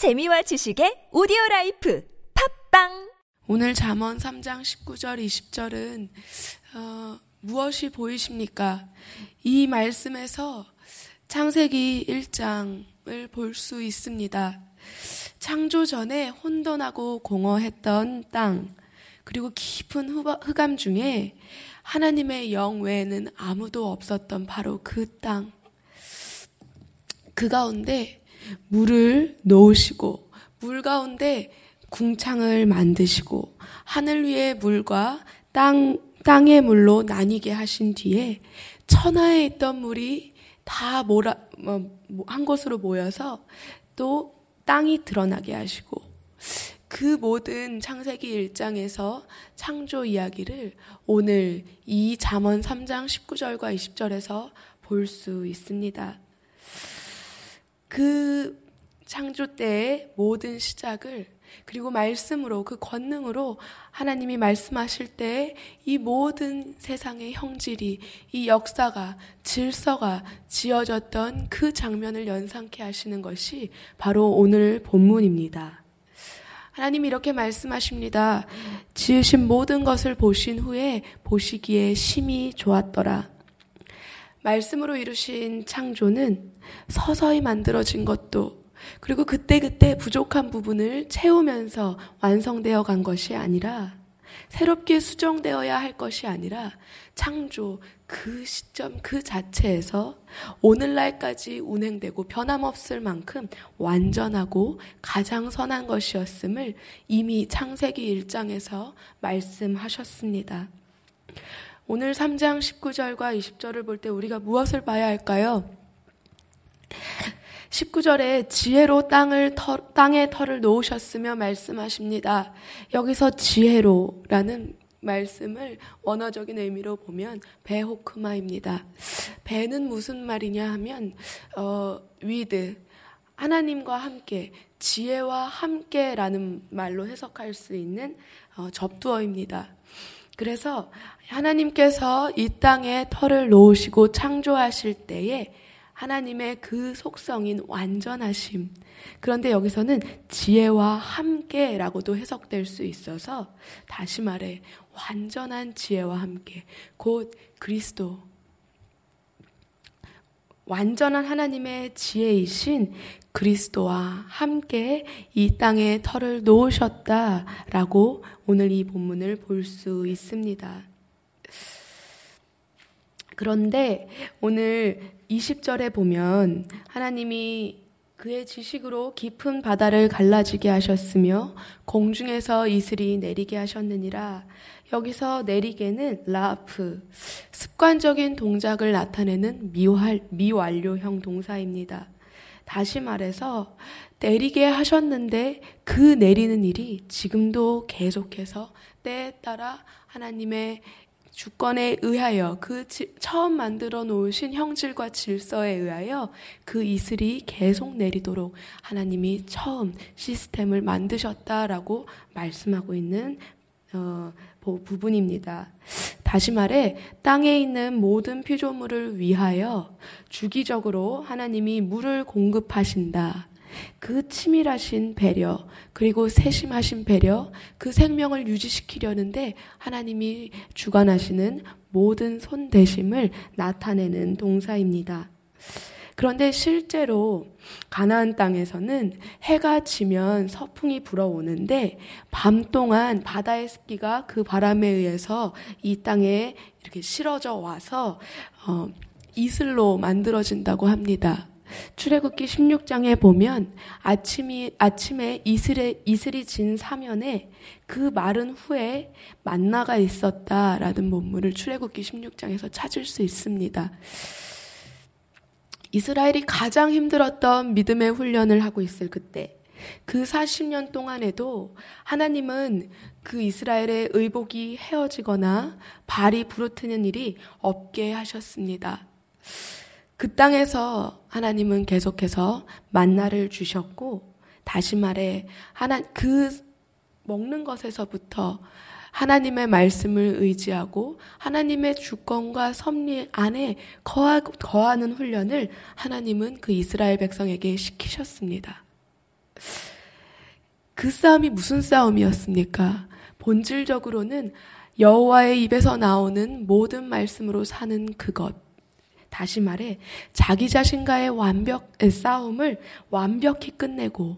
재미와 지식의 오디오 life 팟빵 오늘 잠언 3장 19절 20절은 어, 무엇이 보이십니까? 이 말씀에서 창세기 1장을 볼 수 있습니다. 창조 전에 혼돈하고 공허했던 땅, 그리고 깊은 흑암 중에 하나님의 영 외에는 아무도 없었던 바로 그 땅. 그 가운데 물을 놓으시고 물 가운데 궁창을 만드시고 하늘 위의 물과 땅 땅의 물로 나뉘게 하신 뒤에 천하에 있던 물이 다 몰아 뭐, 뭐, 한 곳으로 모여서 또 땅이 드러나게 하시고 그 모든 창세기 1장에서 창조 이야기를 오늘 이 잠언 3장 19절과 20절에서 볼 수 있습니다. 그 창조 때의 모든 시작을 그리고 말씀으로 그 권능으로 하나님이 말씀하실 때 이 모든 세상의 형질이 이 역사가 질서가 지어졌던 그 장면을 연상케 하시는 것이 바로 오늘 본문입니다. 하나님 이렇게 말씀하십니다. 지으신 모든 것을 보신 후에 보시기에 심히 좋았더라. 말씀으로 이루신 창조는 서서히 만들어진 것도 그리고 그때그때 부족한 부분을 채우면서 완성되어 간 것이 아니라 새롭게 수정되어야 할 것이 아니라 창조 그 시점 그 자체에서 오늘날까지 운행되고 변함없을 만큼 완전하고 가장 선한 것이었음을 이미 창세기 1장에서 말씀하셨습니다. 오늘 3장 19절과 20절을 볼 때 우리가 무엇을 봐야 할까요? 19절에 지혜로 땅을 터, 땅에 터를 놓으셨으며 말씀하십니다. 여기서 지혜로라는 말씀을 원어적인 의미로 보면 베호크마입니다. 베는 무슨 말이냐 하면 어, with 하나님과 함께 지혜와 함께라는 말로 해석할 수 있는 어, 접두어입니다. 그래서 하나님께서 이 땅에 털을 놓으시고 창조하실 때에 하나님의 그 속성인 완전하심. 그런데 여기서는 지혜와 함께라고도 해석될 수 있어서 다시 말해 완전한 지혜와 함께 곧 그리스도 완전한 하나님의 지혜이신 그리스도와 함께 이 땅에 털을 놓으셨다라고 오늘 이 본문을 볼 수 있습니다. 그런데 오늘 20절에 보면 하나님이 그의 지식으로 깊은 바다를 갈라지게 하셨으며 공중에서 이슬이 내리게 하셨느니라. 여기서 내리게는 라프, 습관적인 동작을 나타내는 미활, 미완료형 동사입니다. 다시 말해서 내리게 하셨는데 그 내리는 일이 지금도 계속해서 때에 따라 하나님의 주권에 의하여 그 처음 만들어 놓으신 형질과 질서에 의하여 그 이슬이 계속 내리도록 하나님이 처음 시스템을 만드셨다라고 말씀하고 있는 어, 부분입니다. 다시 말해 땅에 있는 모든 피조물을 위하여 주기적으로 하나님이 물을 공급하신다. 그 치밀하신 배려, 그리고 세심하신 배려, 그 생명을 유지시키려는데 하나님이 주관하시는 모든 손대심을 나타내는 동사입니다. 그런데 실제로 가나안 땅에서는 해가 지면 서풍이 불어오는데 밤 동안 바다의 습기가 그 바람에 의해서 이 땅에 이렇게 실어져 와서 어, 이슬로 만들어진다고 합니다. 출애굽기 16장에 보면 아침이 아침에 이슬에 이슬이 진 사면에 그 마른 후에 만나가 있었다라는 본문을 출애굽기 16장에서 찾을 수 있습니다. 이스라엘이 가장 힘들었던 믿음의 훈련을 하고 있을 그때 그 40년 동안에도 하나님은 그 이스라엘의 의복이 헤어지거나 발이 부르트는 일이 없게 하셨습니다. 그 땅에서 하나님은 계속해서 만나를 주셨고 다시 말해 하나 그 먹는 것에서부터 하나님의 말씀을 의지하고 하나님의 주권과 섭리 안에 거하, 거하는 훈련을 하나님은 그 이스라엘 백성에게 시키셨습니다. 그 싸움이 무슨 싸움이었습니까? 본질적으로는 여호와의 입에서 나오는 모든 말씀으로 사는 그것. 다시 말해 자기 자신과의 완벽 싸움을 완벽히 끝내고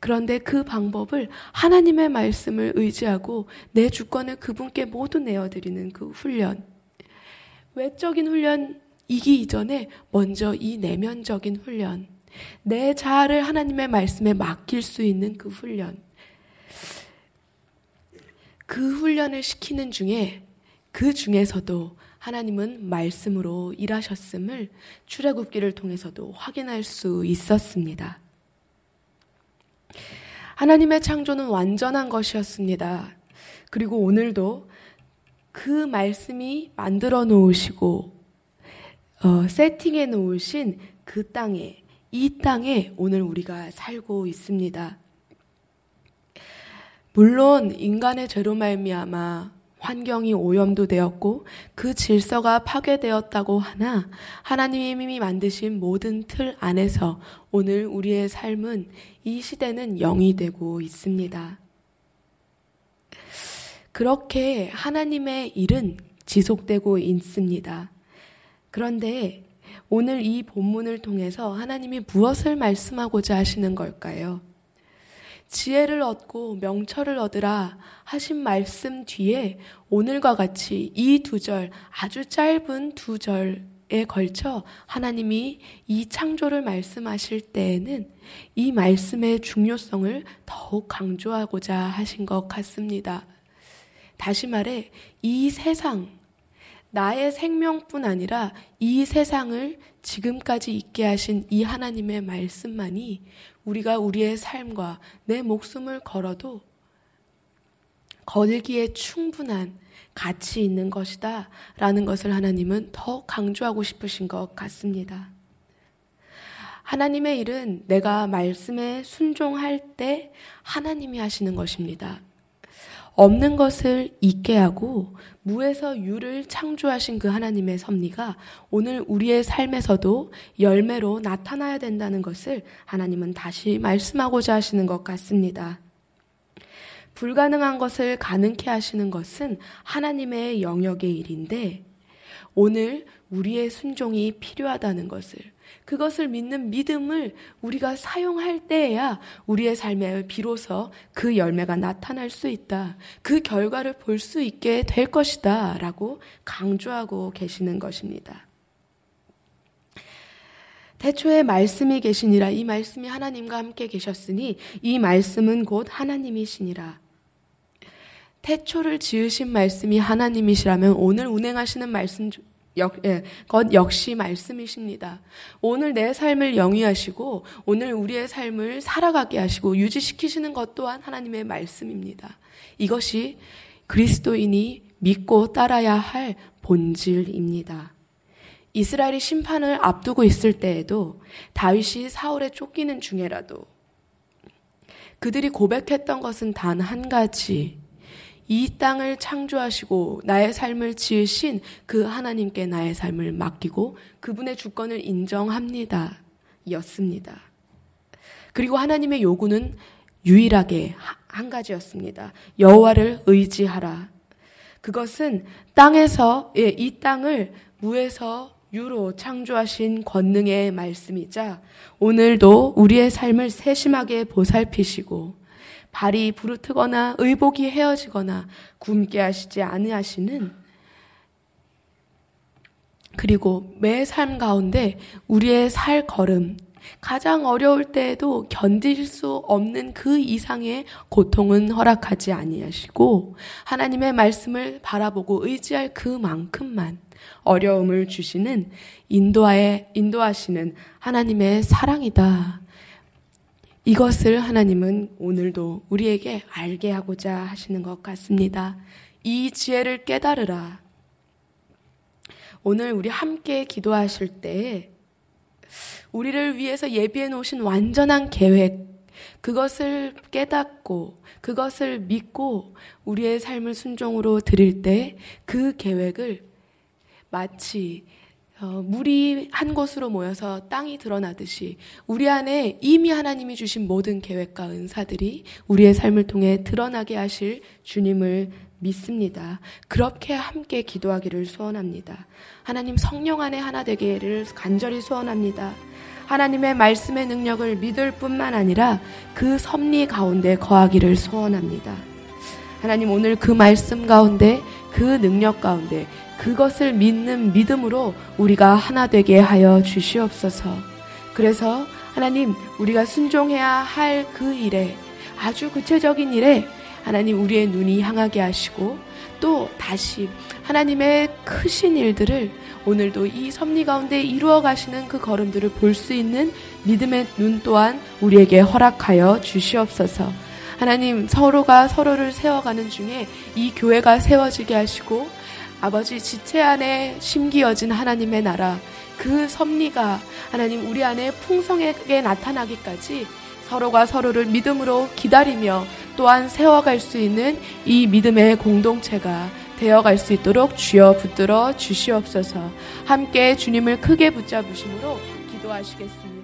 그런데 그 방법을 하나님의 말씀을 의지하고 내 주권을 그분께 모두 내어드리는 그 훈련. 외적인 훈련이기 이전에 먼저 이 내면적인 훈련. 내 자아를 하나님의 말씀에 맡길 수 있는 그 훈련. 그 훈련을 시키는 중에 그 중에서도 하나님은 말씀으로 일하셨음을 출애굽기를 통해서도 확인할 수 있었습니다. 하나님의 창조는 완전한 것이었습니다. 그리고 오늘도 그 말씀이 만들어 놓으시고 어, 세팅해 놓으신 그 땅에 이 땅에 오늘 우리가 살고 있습니다. 물론 인간의 죄로 말미암아 환경이 오염도 되었고 그 질서가 파괴되었다고 하나 하나님이 만드신 모든 틀 안에서 오늘 우리의 삶은 이 시대는 영이 되고 있습니다. 그렇게 하나님의 일은 지속되고 있습니다. 그런데 오늘 이 본문을 통해서 하나님이 무엇을 말씀하고자 하시는 걸까요? 지혜를 얻고 명철을 얻으라 하신 말씀 뒤에 오늘과 같이 이 두 절, 아주 짧은 두 절에 걸쳐 하나님이 이 창조를 말씀하실 때에는 이 말씀의 중요성을 더욱 강조하고자 하신 것 같습니다. 다시 말해, 이 세상, 나의 생명뿐 아니라 이 세상을 지금까지 있게 하신 이 하나님의 말씀만이 우리가 우리의 삶과 내 목숨을 걸어도 걸기에 충분한 가치 있는 것이다. 라는 것을 하나님은 더 강조하고 싶으신 것 같습니다. 하나님의 일은 내가 말씀에 순종할 때 하나님이 하시는 것입니다. 없는 것을 있게 하고 무에서 유를 창조하신 그 하나님의 섭리가 오늘 우리의 삶에서도 열매로 나타나야 된다는 것을 하나님은 다시 말씀하고자 하시는 것 같습니다. 불가능한 것을 가능케 하시는 것은 하나님의 영역의 일인데 오늘 우리의 순종이 필요하다는 것을 그것을 믿는 믿음을 우리가 사용할 때에야 우리의 삶에 비로소 그 열매가 나타날 수 있다. 그 결과를 볼 수 있게 될 것이다. 라고 강조하고 계시는 것입니다. 태초에 말씀이 계시니라 이 말씀이 하나님과 함께 계셨으니 이 말씀은 곧 하나님이시니라. 태초를 지으신 말씀이 하나님이시라면 오늘 운행하시는 말씀 역, 예, 것 역시 말씀이십니다. 오늘 내 삶을 영위하시고 오늘 우리의 삶을 살아가게 하시고 유지시키시는 것 또한 하나님의 말씀입니다. 이것이 그리스도인이 믿고 따라야 할 본질입니다. 이스라엘이 심판을 앞두고 있을 때에도 다윗이 사울에 쫓기는 중에라도 그들이 고백했던 것은 단 한 가지 이 땅을 창조하시고 나의 삶을 지으신 그 하나님께 나의 삶을 맡기고 그분의 주권을 인정합니다. 였습니다. 그리고 하나님의 요구는 유일하게 한 가지였습니다. 여호와를 의지하라. 그것은 땅에서 예, 이 땅을 무에서 유로 창조하신 권능의 말씀이자 오늘도 우리의 삶을 세심하게 보살피시고 발이 부르트거나 의복이 헤어지거나 굶게 하시지 아니하시는 그리고 매 삶 가운데 우리의 살 걸음 가장 어려울 때에도 견딜 수 없는 그 이상의 고통은 허락하지 아니하시고 하나님의 말씀을 바라보고 의지할 그만큼만 어려움을 주시는 인도하에 인도하시는 하나님의 사랑이다. 이것을 하나님은 오늘도 우리에게 알게 하고자 하시는 것 같습니다. 이 지혜를 깨달으라. 오늘 우리 함께 기도하실 때 우리를 위해서 예비해 놓으신 완전한 계획, 그것을 깨닫고 그것을 믿고 우리의 삶을 순종으로 드릴 때 그 계획을 마치 어, 물이 한 곳으로 모여서 땅이 드러나듯이 우리 안에 이미 하나님이 주신 모든 계획과 은사들이 우리의 삶을 통해 드러나게 하실 주님을 믿습니다. 그렇게 함께 기도하기를 소원합니다. 하나님 성령 안에 하나 되기를 간절히 소원합니다. 하나님의 말씀의 능력을 믿을 뿐만 아니라 그 섭리 가운데 거하기를 소원합니다. 하나님 오늘 그 말씀 가운데 그 능력 가운데 그것을 믿는 믿음으로 우리가 하나 되게 하여 주시옵소서. 그래서 하나님 우리가 순종해야 할 그 일에 아주 구체적인 일에 하나님 우리의 눈이 향하게 하시고 또 다시 하나님의 크신 일들을 오늘도 이 섭리 가운데 이루어 가시는 그 걸음들을 볼 수 있는 믿음의 눈 또한 우리에게 허락하여 주시옵소서. 하나님 서로가 서로를 세워가는 중에 이 교회가 세워지게 하시고 아버지 지체 안에 심기어진 하나님의 나라 그 섭리가 하나님 우리 안에 풍성하게 나타나기까지 서로가 서로를 믿음으로 기다리며 또한 세워갈 수 있는 이 믿음의 공동체가 되어갈 수 있도록 주여 붙들어 주시옵소서 함께 주님을 크게 붙잡으심으로 기도하시겠습니다.